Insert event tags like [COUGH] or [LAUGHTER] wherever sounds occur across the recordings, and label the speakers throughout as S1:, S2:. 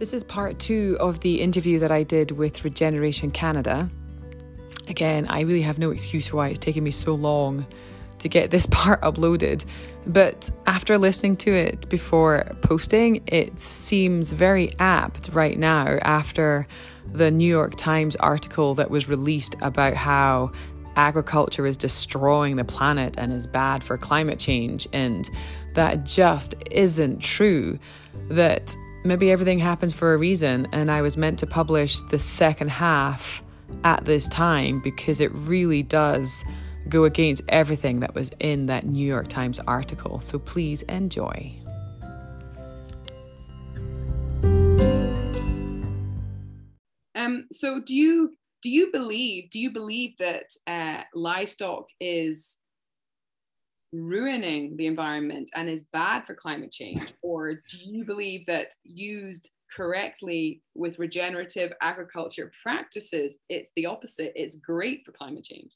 S1: This is part two of the interview that I did with Regeneration Canada. Again, I really have no excuse why it's taken me so long to get this [LAUGHS] part uploaded, but after listening to it before posting, it seems very apt right now after the New York Times article that was released about how agriculture is destroying the planet and is bad for climate change. And that just isn't true. That maybe everything happens for a reason. And I was meant to publish the second half at this time because it really does go against everything that was in that New York Times article. So please enjoy.
S2: Um, so do you do you believe do you believe that uh, livestock is ruining the environment and is bad for climate change? Or do you believe that used correctly with regenerative agriculture practices it's the opposite it's great for climate change?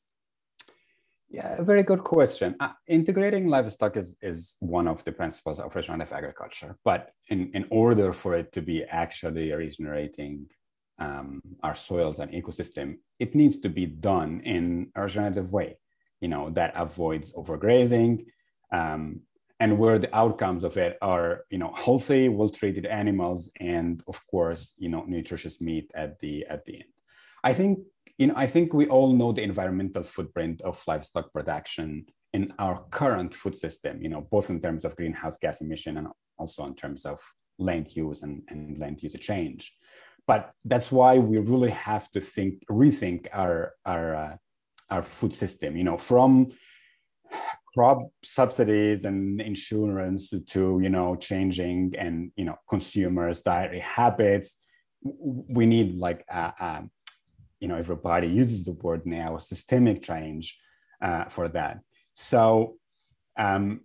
S3: Yeah, a very good question. Uh, integrating livestock is, is one of the principles of regenerative agriculture, but in, in order for it to be actually regenerating um, our soils and ecosystem, it needs to be done in a regenerative way, you know, that avoids overgrazing, um, and where the outcomes of it are, you know, healthy, well-treated animals, and of course, you know, nutritious meat at the at the end. I think, you know, I think we all know the environmental footprint of livestock production in our current food system, you know, both in terms of greenhouse gas emission and also in terms of land use and, and land use change but that's why we really have to think rethink our our uh, our food system you know from crop subsidies and insurance to you know changing and you know consumers dietary habits. We need like a, a, you know everybody uses the word now systemic change uh, for that. So um,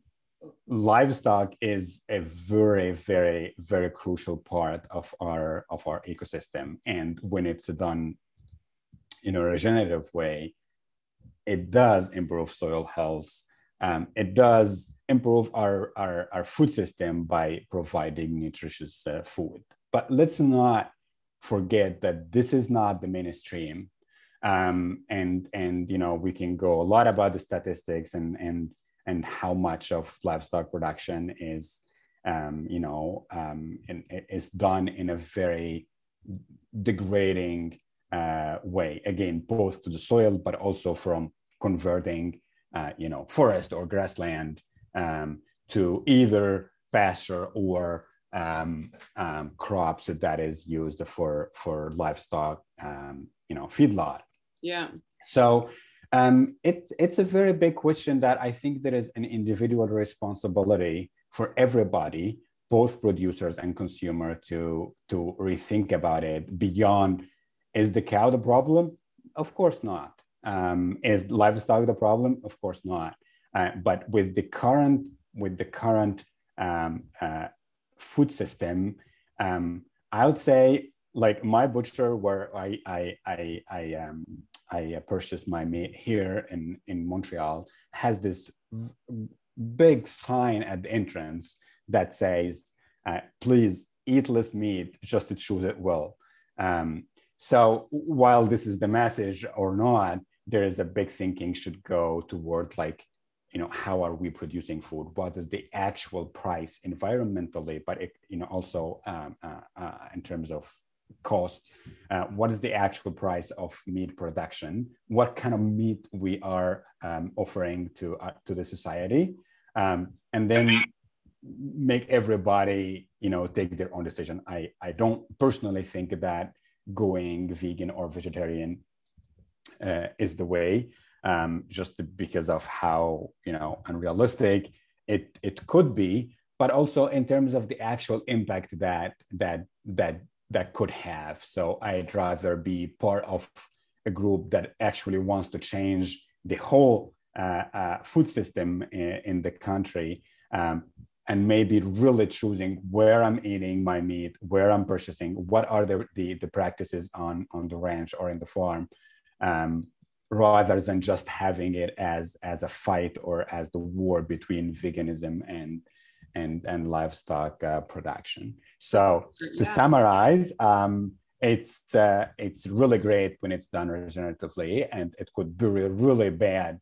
S3: livestock is a very very very crucial part of our of our ecosystem. And when it's done in a regenerative way it does improve soil health um, it does improve our, our, our food system by providing nutritious uh, food. But let's not forget that this is not the mainstream um, and and you know we can go a lot about the statistics and and and how much of livestock production is um, you know um, and is done in a very degrading uh, way again both to the soil but also from converting uh, you know forest or grassland um, to either pasture or um, um, crops that is used for for livestock um, you know feedlot.
S2: Yeah.
S3: So um, it, it's a very big question that I think there is an individual responsibility for everybody, both producers and consumer, to, to rethink about it beyond is the cow the problem? Of course not. Um, is livestock the problem? Of course not. Uh, but with the current with the current um, uh, food system, um, I would say like my butcher where I I I, I um, I uh, purchased my meat here in, in Montreal has this big sign at the entrance that says, uh, please eat less meat just to choose it well. Um, so while this is the message or not, there is a big thinking should go toward like, you know, how are we producing food? What is the actual price environmentally, but it, you know, also um, uh, uh, in terms of cost, uh, what is the actual price of meat production, what kind of meat we are um, offering to, uh, to the society, um, and then make everybody, you know, take their own decision. I, I don't personally think that going vegan or vegetarian uh, is the way, um, just because of how, you know, unrealistic it, it could be, but also in terms of the actual impact that, that, that that could have. So I'd rather be part of a group that actually wants to change the whole uh, uh, food system in, in the country um, and maybe really choosing where I'm eating my meat, where I'm purchasing, what are the, the, the practices on, on the ranch or in the farm, um, rather than just having it as, as a fight or as the war between veganism and, and, and livestock uh, production. So to yeah. summarize, um, it's uh, it's really great when it's done regeneratively, and it could be really bad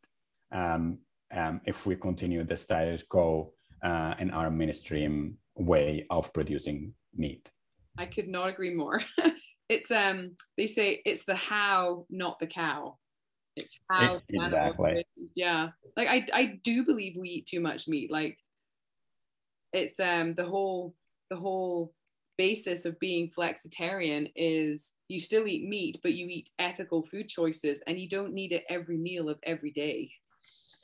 S3: um, um, if we continue the status quo uh, in our mainstream way of producing meat.
S2: I could not agree more. [LAUGHS] it's um they say it's the how, not the cow. It's how
S3: exactly.
S2: Yeah, like I I do believe we eat too much meat. Like it's um the whole the whole basis of being flexitarian is you still eat meat, but you eat ethical food choices, and you don't need it every meal of every day.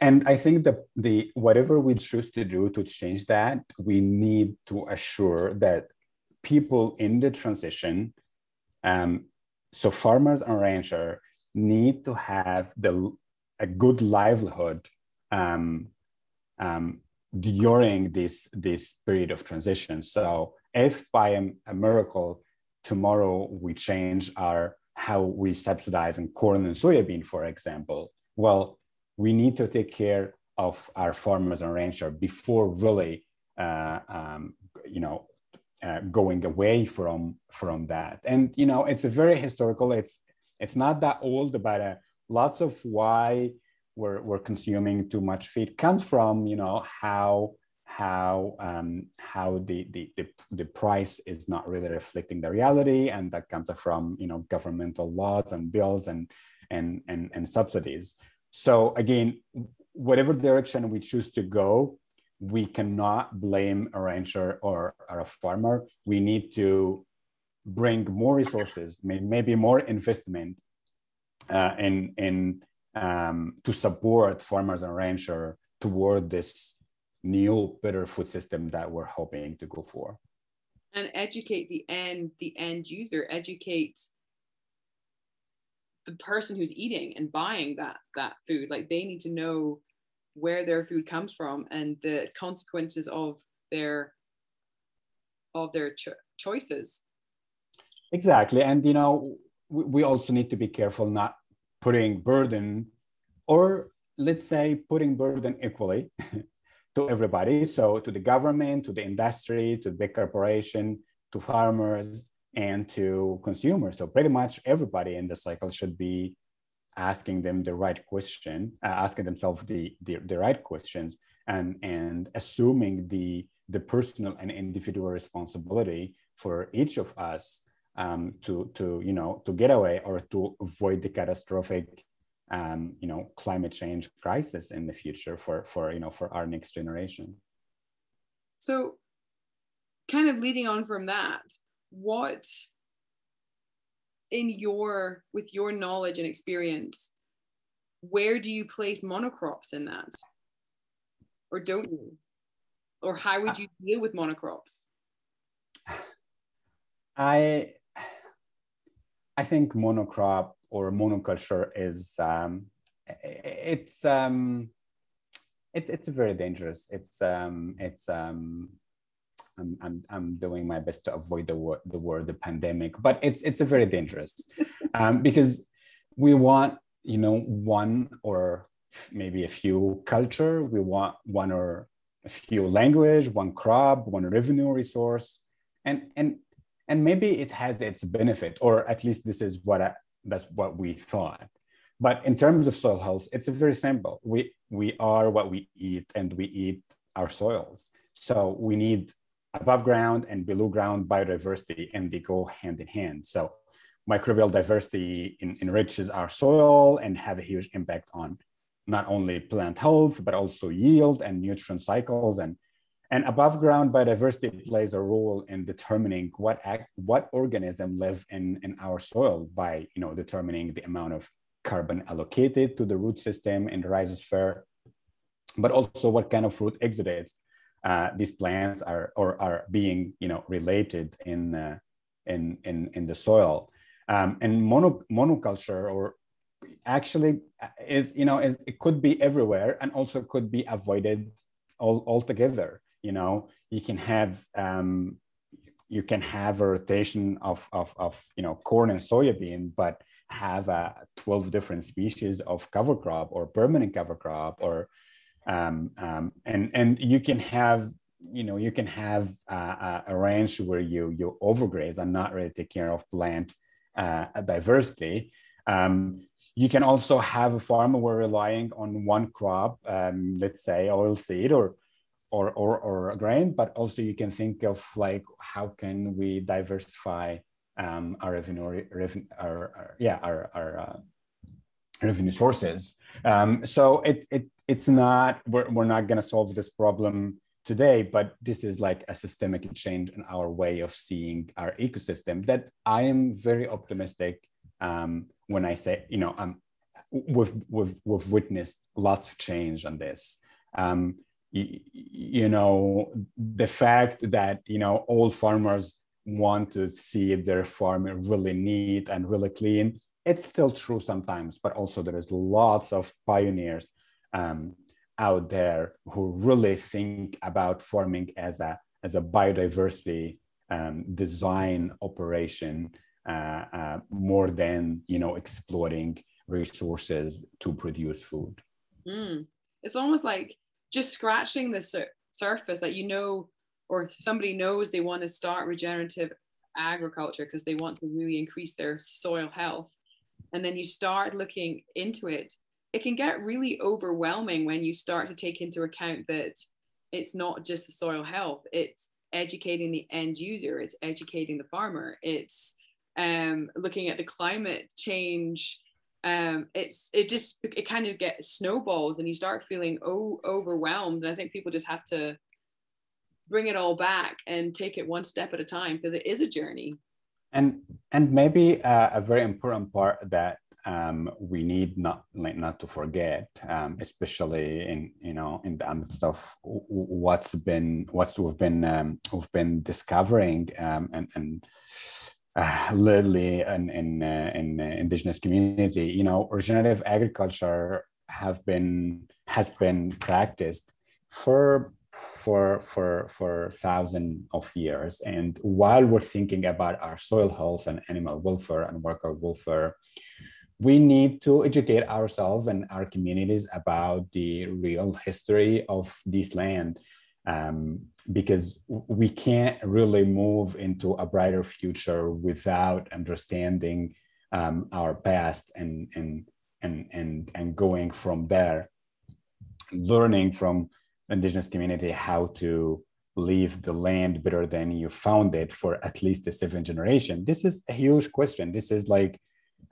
S3: And I think that the whatever we choose to do to change that, we need to assure that people in the transition, um, so farmers and ranchers need to have the a good livelihood um, um, during this this period of transition. So if by a, a, miracle tomorrow we change our how we subsidize in corn and soybean, for example, well, we need to take care of our farmers and ranchers before really, uh, um, you know, uh, going away from from that. And you know, it's a very historical. It's it's not that old, but uh, lots of why we're, we're consuming too much feed comes from you know how how um, how the, the, the the price is not really reflecting the reality, and that comes from you know governmental laws and bills and and and, and subsidies. So again, whatever direction we choose to go, we cannot blame a rancher or, or a farmer. We need to bring more resources, maybe more investment uh, in, in um, to support farmers and ranchers toward this new better food system that we're hoping to go for.
S2: And educate the end, the end user, educate the person who's eating and buying that that food. Like they need to know where their food comes from and the consequences of their of their cho- choices
S3: exactly and you know we also need to be careful not putting burden or let's say putting burden equally [LAUGHS] to everybody so to the government to the industry to big corporation to farmers and to consumers. So pretty much everybody in the cycle should be asking them the right question uh, asking themselves the, the, the right questions and and assuming the the personal and individual responsibility for each of us um, to to you know to get away or to avoid the catastrophic um, you know climate change crisis in the future for for you know for our next generation.
S2: So kind of leading on from that what in your with your knowledge and experience where do you place monocrops in that? Or don't you? Or how would you deal with monocrops?
S3: I I think monocrop or monoculture is um, it's um, it, it's very dangerous. It's um, it's um, I'm, I'm, I'm doing my best to avoid the word the word the pandemic, but it's it's a very dangerous [LAUGHS] um, because we want you know one or maybe a few culture. We want one or a few language, one crop, one revenue resource, and and and maybe it has its benefit or at least this is what I, that's what we thought but in terms of soil health it's very simple we we are what we eat and we eat our soils so we need above ground and below ground biodiversity and they go hand in hand. So microbial diversity in, enriches our soil and have a huge impact on not only plant health but also yield and nutrient cycles. And and above ground biodiversity plays a role in determining what act, what organism live in, in our soil by you know determining the amount of carbon allocated to the root system in the rhizosphere, but also what kind of root exudates uh, these plants are or are being you know related in uh, in, in in the soil. Um, and mono, monoculture or actually is you know is, it could be everywhere and also could be avoided all, altogether you know you can have um, you can have a rotation of, of, of you know corn and soybean but have uh, 12 different species of cover crop or permanent cover crop or um, um, and and you can have you know you can have a, a ranch where you you overgraze and not really take care of plant uh, diversity. Um, you can also have a farm where relying on one crop, um, let's say oilseed or or, or, or grain, but also you can think of like how can we diversify um, our revenue, revenue our, our, yeah, our, our uh, revenue sources. Um, so it, it, it's not, we're, we're not going to solve this problem today, but this is like a systemic change in our way of seeing our ecosystem that I am very optimistic um, when I say, you know, um, we've, we've, we've witnessed lots of change on this. Um, you know the fact that you know all farmers want to see their farm really neat and really clean it's still true sometimes but also there is lots of pioneers um, out there who really think about farming as a as a biodiversity um, design operation uh, uh, more than you know exploiting resources to produce food
S2: mm. it's almost like just scratching the sur- surface that you know or somebody knows they want to start regenerative agriculture because they want to really increase their soil health and then you start looking into it it can get really overwhelming when you start to take into account that it's not just the soil health it's educating the end user it's educating the farmer it's um, looking at the climate change um, it's it just it kind of gets snowballs and you start feeling oh overwhelmed. And I think people just have to bring it all back and take it one step at a time because it is a journey.
S3: And and maybe uh, a very important part that um, we need not like not to forget, um, especially in you know in the midst of what's been what's we've been um, we've been discovering um, and and uh, literally in in, uh, in uh, indigenous community you know regenerative agriculture have been has been practiced for for for for thousands of years. And while we're thinking about our soil health and animal welfare and worker welfare we need to educate ourselves and our communities about the real history of this land um, because we can't really move into a brighter future without understanding um, our past and, and, and, and, and going from there, learning from indigenous community how to leave the land better than you found it for at least the seventh generation. This is a huge question. This is like,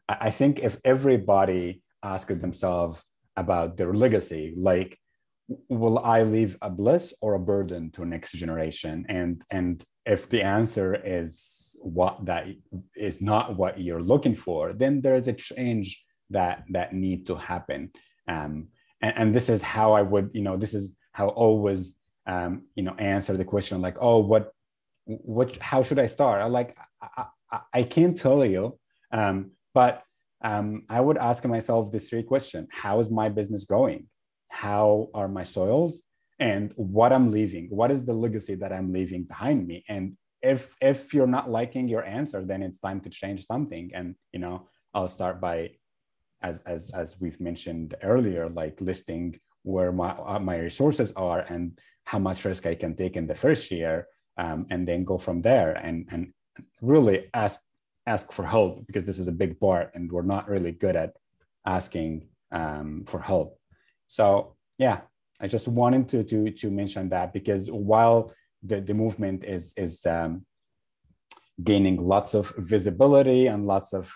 S3: I think if everybody asked themselves about their legacy, like will I leave a bliss or a burden to next generation? And and if the answer is what that is not what you're looking for, then there is a change that that need to happen. Um, and, and this is how I would, you know, this is how always um, you know answer the question like, oh, what what how should I start? I like I, I, I can't tell you, um, but um, I would ask myself this three question: How is my business going? how are my soils? And what i'm leaving? What is the legacy that i'm leaving behind me? And if if you're not liking your answer then it's time to change something. And you know i'll start by as as as we've mentioned earlier like listing where my uh, my resources are and how much risk i can take in the first year um, and then go from there and and really ask ask for help because this is a big part and we're not really good at asking um, for help. So yeah, I just wanted to to to mention that because while the, the movement is is um, gaining lots of visibility and lots of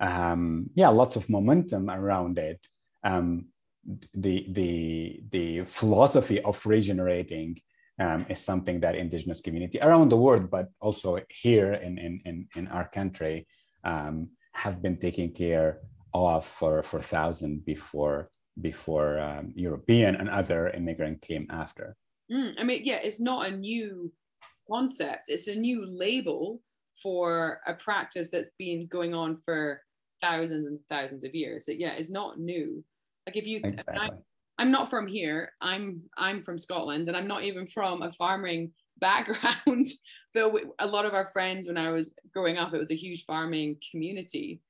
S3: um, yeah lots of momentum around it, um, the the the philosophy of regenerating um, is something that indigenous community around the world, but also here in in in, in our country, um, have been taking care of for for thousands before before um, European and other immigrant came after.
S2: Mm, I mean, yeah, it's not a new concept. It's a new label for a practice that's been going on for thousands and thousands of years. So, yeah, it's not new. Like if you, exactly. I'm, I'm not from here. I'm I'm from Scotland, and I'm not even from a farming [LAUGHS] background. Though a lot of our friends, when I was growing up, it was a huge farming community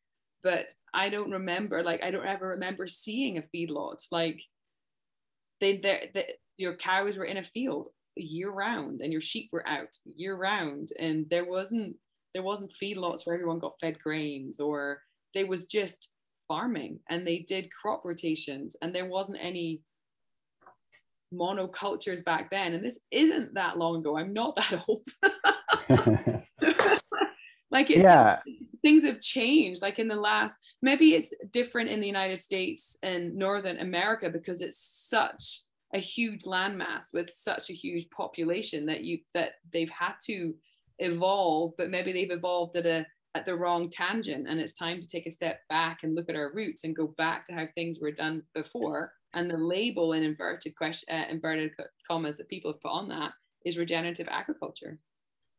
S2: but I don't remember like I don't ever remember seeing a feedlot like they they your cows were in a field year round and your sheep were out year round and there wasn't there wasn't feedlots where everyone got fed grains or there was just farming and they did crop rotations and there wasn't any monocultures back then. And this isn't that long ago. I'm not that [LAUGHS] old. [LAUGHS] Like it's yeah. things have changed. Like in the last maybe it's different in the united states and northern america because it's such a huge landmass with such a huge population that you that they've had to evolve but maybe they've evolved at a at the wrong tangent and it's time to take a step back and look at our roots and go back to how things were done before. And the label in inverted question uh, inverted commas that people have put on that is regenerative agriculture.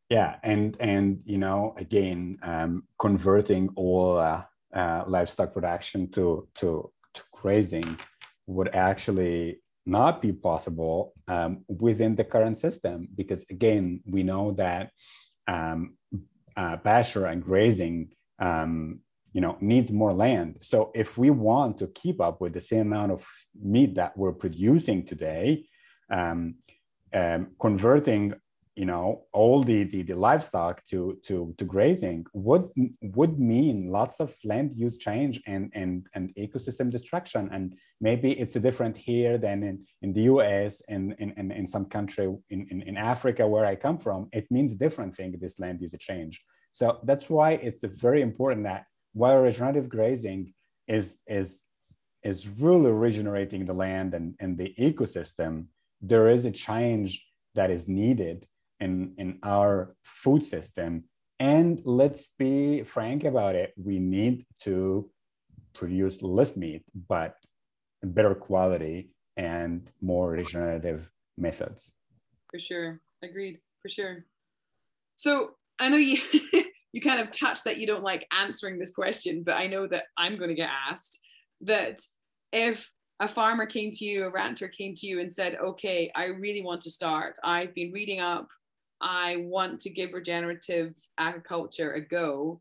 S3: Yeah and and you know again um, converting all uh, uh, livestock production to to to grazing would actually not be possible um, within the current system because again we know that um, uh, pasture and grazing um, you know needs more land. So if we want to keep up with the same amount of meat that we're producing today um, um, converting you know all the, the, the livestock to to to grazing would would mean lots of land use change and and and ecosystem destruction. And maybe it's different here than in, in the us and in, in, in some country in, in, in africa where i come from. It means different thing this land use change. So that's why it's very important that while regenerative grazing is is is really regenerating the land and, and the ecosystem there is a change that is needed in, in our food system. And let's be frank about it, we need to produce less meat, but better quality and more regenerative methods.
S2: For sure. Agreed. For sure. So I know you [LAUGHS] you kind of touched that you don't like answering this question, but I know that I'm going to get asked that if a farmer came to you, a rancher came to you and said, okay, I really want to start. I've been reading up I want to give regenerative agriculture a go,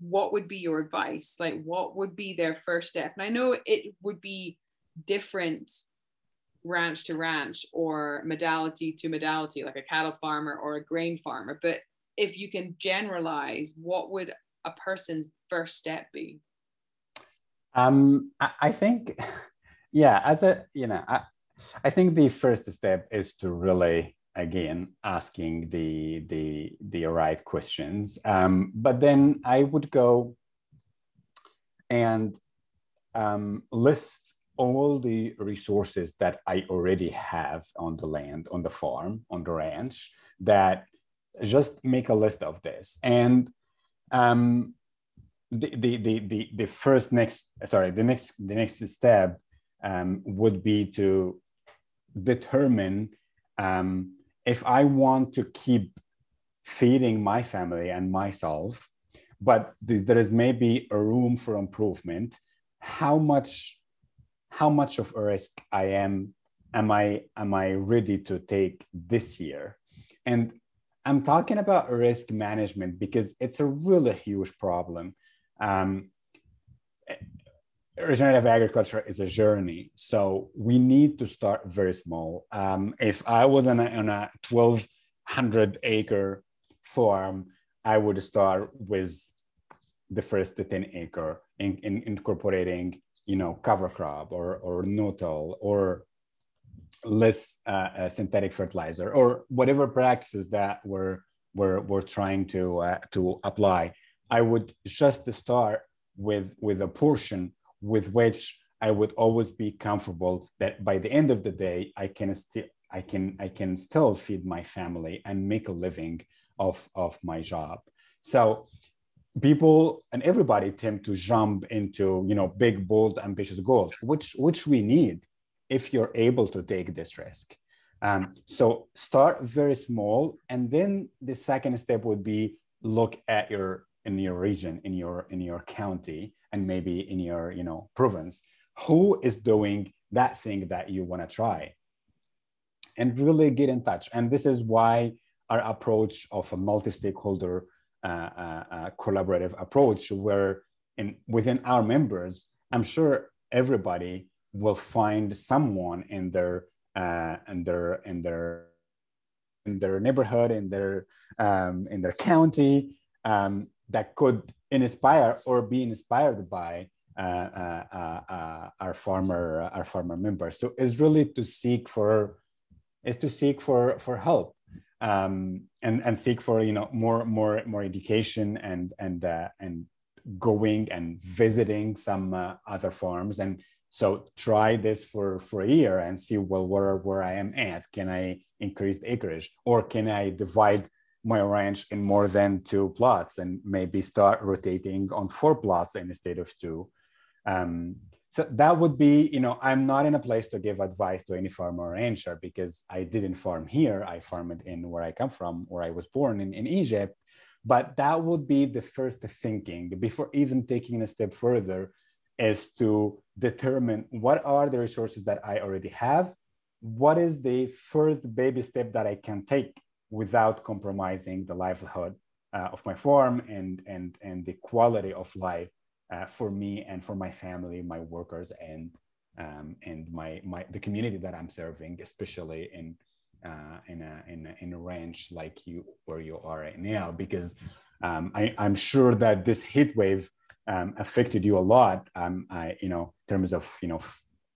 S2: what would be your advice? Like, what would be their first step? And I know it would be different ranch to ranch or modality to modality, like a cattle farmer or a grain farmer. But if you can generalize, what would a person's first step be?
S3: Um, I think, [LAUGHS] yeah, as a, you know, I, I think the first step is to really again asking the the the right questions. Um, but then i would go and um, list all the resources that i already have on the land on the farm on the ranch that just make a list of this. And um, the, the, the, the, the first next sorry the next the next step um, would be to determine um, if I want to keep feeding my family and myself, but there is maybe a room for improvement, how much how much of a risk I am am I am I ready to take this year? And I'm talking about risk management because it's a really huge problem. Um, regenerative agriculture is a journey. So we need to start very small. Um, if I was on a, on a 1200 acre farm, I would start with the first 10 acre in, in incorporating, you know, cover crop or, or no-till or less uh, uh, synthetic fertilizer or whatever practices that we're, we're, we're trying to, uh, to apply. I would just start with, with a portion with which I would always be comfortable that by the end of the day, I can still I can I can still feed my family and make a living of, of my job. So people and everybody tend to jump into you know big, bold, ambitious goals, which which we need if you're able to take this risk. Um, so start very small, and then the second step would be look at your in your region, in your in your county, and maybe in your you know province who is doing that thing that you want to try? And really get in touch. And this is why our approach of a multi-stakeholder uh, uh, uh, collaborative approach where in within our members i'm sure everybody will find someone in their uh, in their in their in their neighborhood, in their um, in their county, um, that could inspire or be inspired by uh, uh, uh, our former our farmer members. So it's really to seek for is to seek for for help um, and and seek for you know more more more education and and uh, and going and visiting some uh, other farms and so try this for for a year and see well where where i am at can i increase the acreage or can i divide my ranch in more than two plots and maybe start rotating on four plots instead of two. Um, so that would be you know i'm not in a place to give advice to any farmer or rancher because i didn't farm here. I farmed in where i come from where i was born in, in egypt. But that would be the first thinking before even taking a step further is to determine what are the resources that I already have, what is the first baby step that I can take without compromising the livelihood uh, of my farm and, and, and the quality of life uh, for me and for my family, my workers, and, um, and my, my, the community that I'm serving, especially in, uh, in, a, in, a, in a ranch like you, where you are right now, because um, I, I'm sure that this heat wave um, affected you a lot. Um, I, you know, in terms of you know,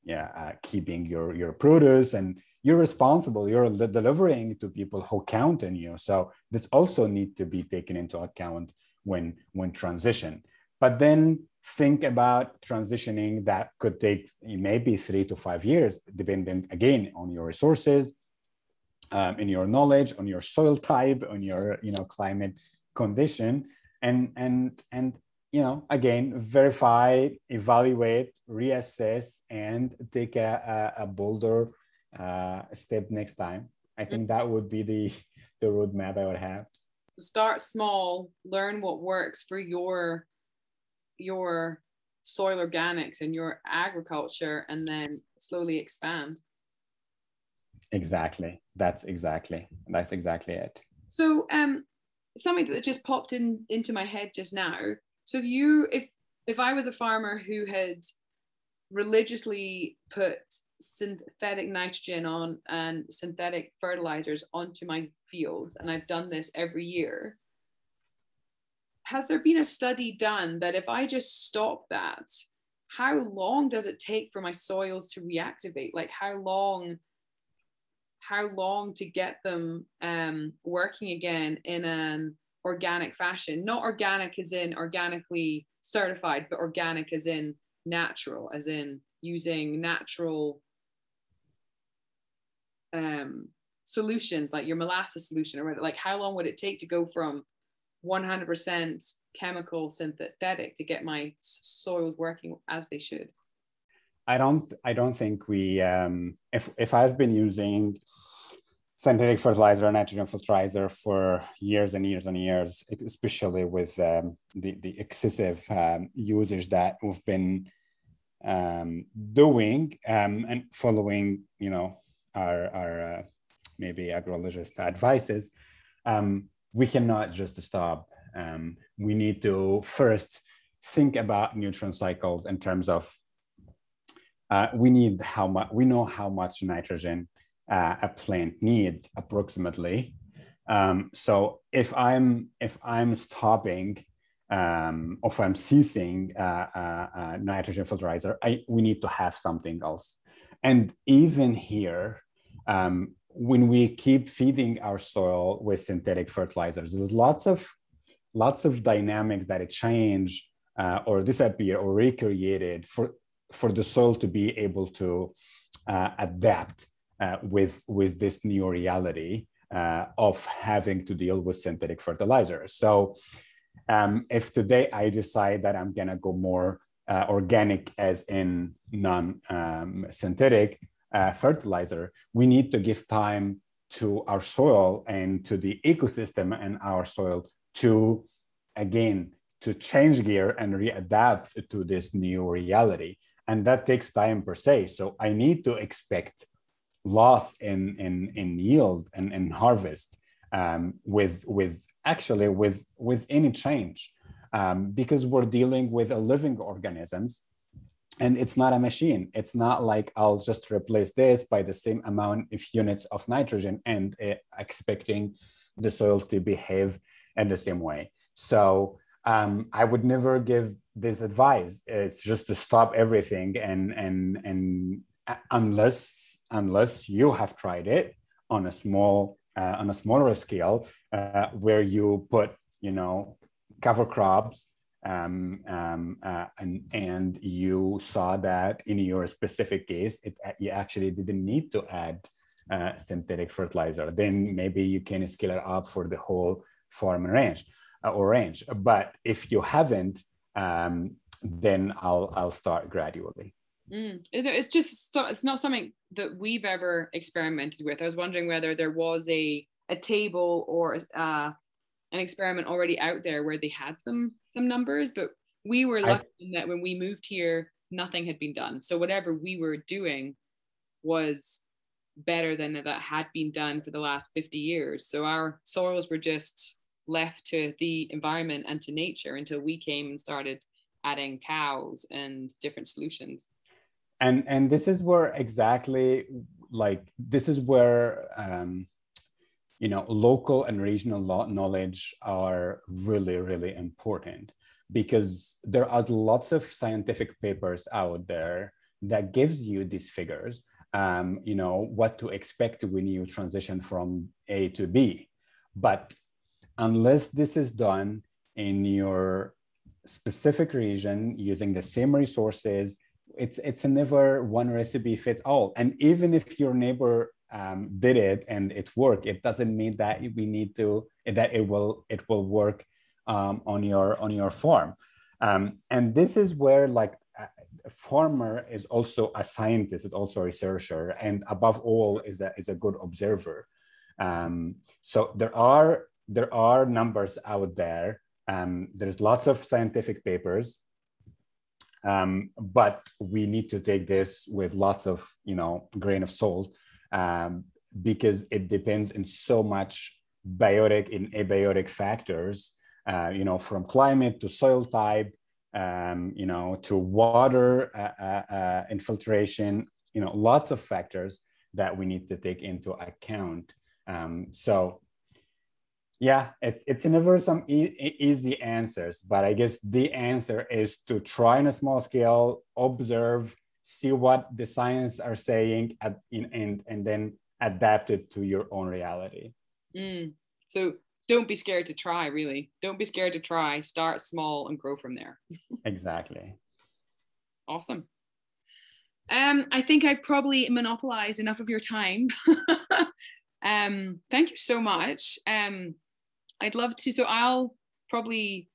S3: yeah, uh, keeping your your produce and you're responsible. You're delivering to people who count on you. So this also need to be taken into account when when transition. But then think about transitioning that could take maybe three to five years, depending again on your resources, um, in your knowledge, on your soil type, on your you know climate condition, and and and you know, again, verify, evaluate, reassess, and take a, a, a bolder uh, step next time. I think that would be the the roadmap I would have.
S2: So start small, learn what works for your your soil organics and your agriculture, and then slowly expand.
S3: Exactly. That's exactly that's exactly it.
S2: So um something that just popped in into my head just now so if you if if I was a farmer who had religiously put synthetic nitrogen on and synthetic fertilizers onto my field, and I've done this every year, has there been a study done that if I just stop that, how long does it take for my soils to reactivate? Like how long? How long to get them um, working again in an organic fashion not organic as in organically certified but organic as in natural as in using natural um, solutions like your molasses solution or like how long would it take to go from 100% chemical synthetic to get my soils working as they should?
S3: I don't i don't think we um, if if i've been using synthetic fertilizer and nitrogen fertilizer for years and years and years, especially with um, the, the excessive um, usage that we've been um, doing um, and following, you know, our, our uh, maybe agrologist advices, um, we cannot just stop. Um, we need to first think about nutrient cycles in terms of uh, we need how much we know how much nitrogen uh, a plant need approximately. Um, so if I'm if I'm stopping um, or if I'm ceasing uh, uh, uh, nitrogen fertilizer, I, we need to have something else. And even here, um, when we keep feeding our soil with synthetic fertilizers, there's lots of lots of dynamics that change uh, or disappear or recreated for for the soil to be able to uh, adapt uh, with with this new reality uh, of having to deal with synthetic fertilizers. So um, if today I decide that I'm gonna go more uh, organic as in non-synthetic um, uh, fertilizer, we need to give time to our soil and to the ecosystem and our soil to again to change gear and readapt to this new reality and that takes time per se so i need to expect loss in in in yield and in harvest um, with with actually with with any change um, because we're dealing with a living organisms and it's not a machine. It's not like i'll just replace this by the same amount of units of nitrogen and uh, expecting the soil to behave in the same way. So um, i would never give this advice. It's just to stop everything and and and uh, unless unless you have tried it on a small uh, on a smaller scale uh, where you put you know cover crops um, um, uh, and, and you saw that in your specific case, it, you actually didn't need to add uh, synthetic fertilizer. Then maybe you can scale it up for the whole farm range uh, or range. But if you haven't, um, then I'll I'll start gradually.
S2: Mm. It, it's just it's not something that we've ever experimented with. I was wondering whether there was a a table or uh, an experiment already out there where they had some some numbers, but we were lucky I, in that when we moved here, nothing had been done. So whatever we were doing was better than that had been done for the last 50 years. So our soils were just left to the environment and to nature until we came and started adding cows and different solutions.
S3: And and this is where exactly like this is where um you know, local and regional knowledge are really, really important because there are lots of scientific papers out there that gives you these figures, um, you know, what to expect when you transition from A to B. But unless this is done in your specific region using the same resources, it's it's never one recipe fits all. And even if your neighbor um, did it and it worked, it doesn't mean that we need to that it will it will work um, on your on your farm. Um, and this is where like a farmer is also a scientist, is also a researcher, and above all is a is a good observer. Um, so there are there are numbers out there. Um, there's lots of scientific papers um, but we need to take this with lots of you know grain of salt um, because it depends in so much biotic and abiotic factors, uh, you know, from climate to soil type, um, you know, to water uh, uh, uh, infiltration, you know, lots of factors that we need to take into account. Um, so, yeah, it's it's never some e- easy answers, but I guess the answer is to try on a small scale, observe, see what the science are saying at, in, and, and then adapt it to your own reality.
S2: Mm. So don't be scared to try, really. Don't be scared to try. Start small and grow from there. [LAUGHS]
S3: exactly.
S2: Awesome. Um, I think I've probably monopolized enough of your time. [LAUGHS] um, thank you so much. Um, I'd love to, so I'll probably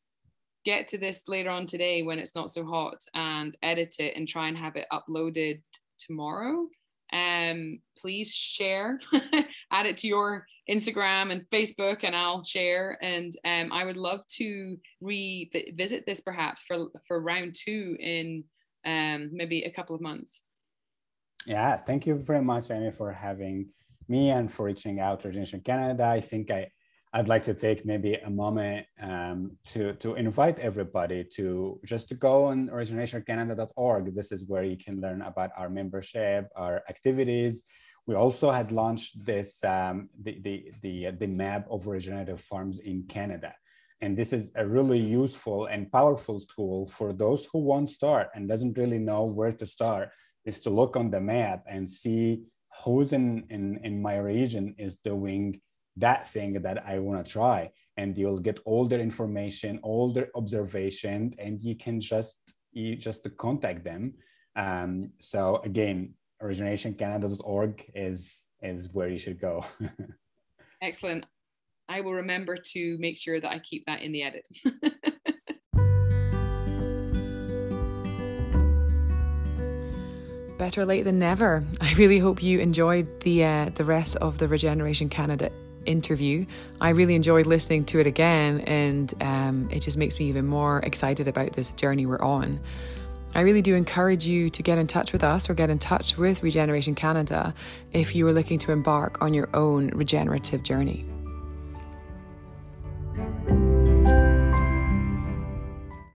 S2: get to this later on today when it's not so hot and edit it and try and have it uploaded tomorrow. Um, please share, [LAUGHS] add it to your Instagram and Facebook, and I'll share. And um, I would love to revisit this perhaps for for round two in um, maybe a couple of months.
S3: Yeah, thank you very much, Amy, for having me and for reaching out to Regeneration Canada. I think I I'd like to take maybe a moment um, to, to invite everybody to just to go on regenerationcanada.org. This is where you can learn about our membership, our activities. We also had launched this um, the, the, the, the map of regenerative farms in Canada. And this is a really useful and powerful tool for those who won't start and doesn't really know where to start, is to look on the map and see who's in, in, in my region is doing that thing that I want to try. And you'll get all their information, all their observation, and you can just you just contact them. Um, so again, regenerationcanada.org is is where you should go. [LAUGHS]
S2: Excellent. I will remember to make sure that I keep that in the edit. [LAUGHS]
S1: Better late than never. I really hope you enjoyed the uh, the rest of the Regeneration Canada interview. I really enjoyed listening to it again, and um, it just makes me even more excited about this journey we're on. I really do encourage you to get in touch with us or get in touch with Regeneration Canada if you are looking to embark on your own regenerative journey.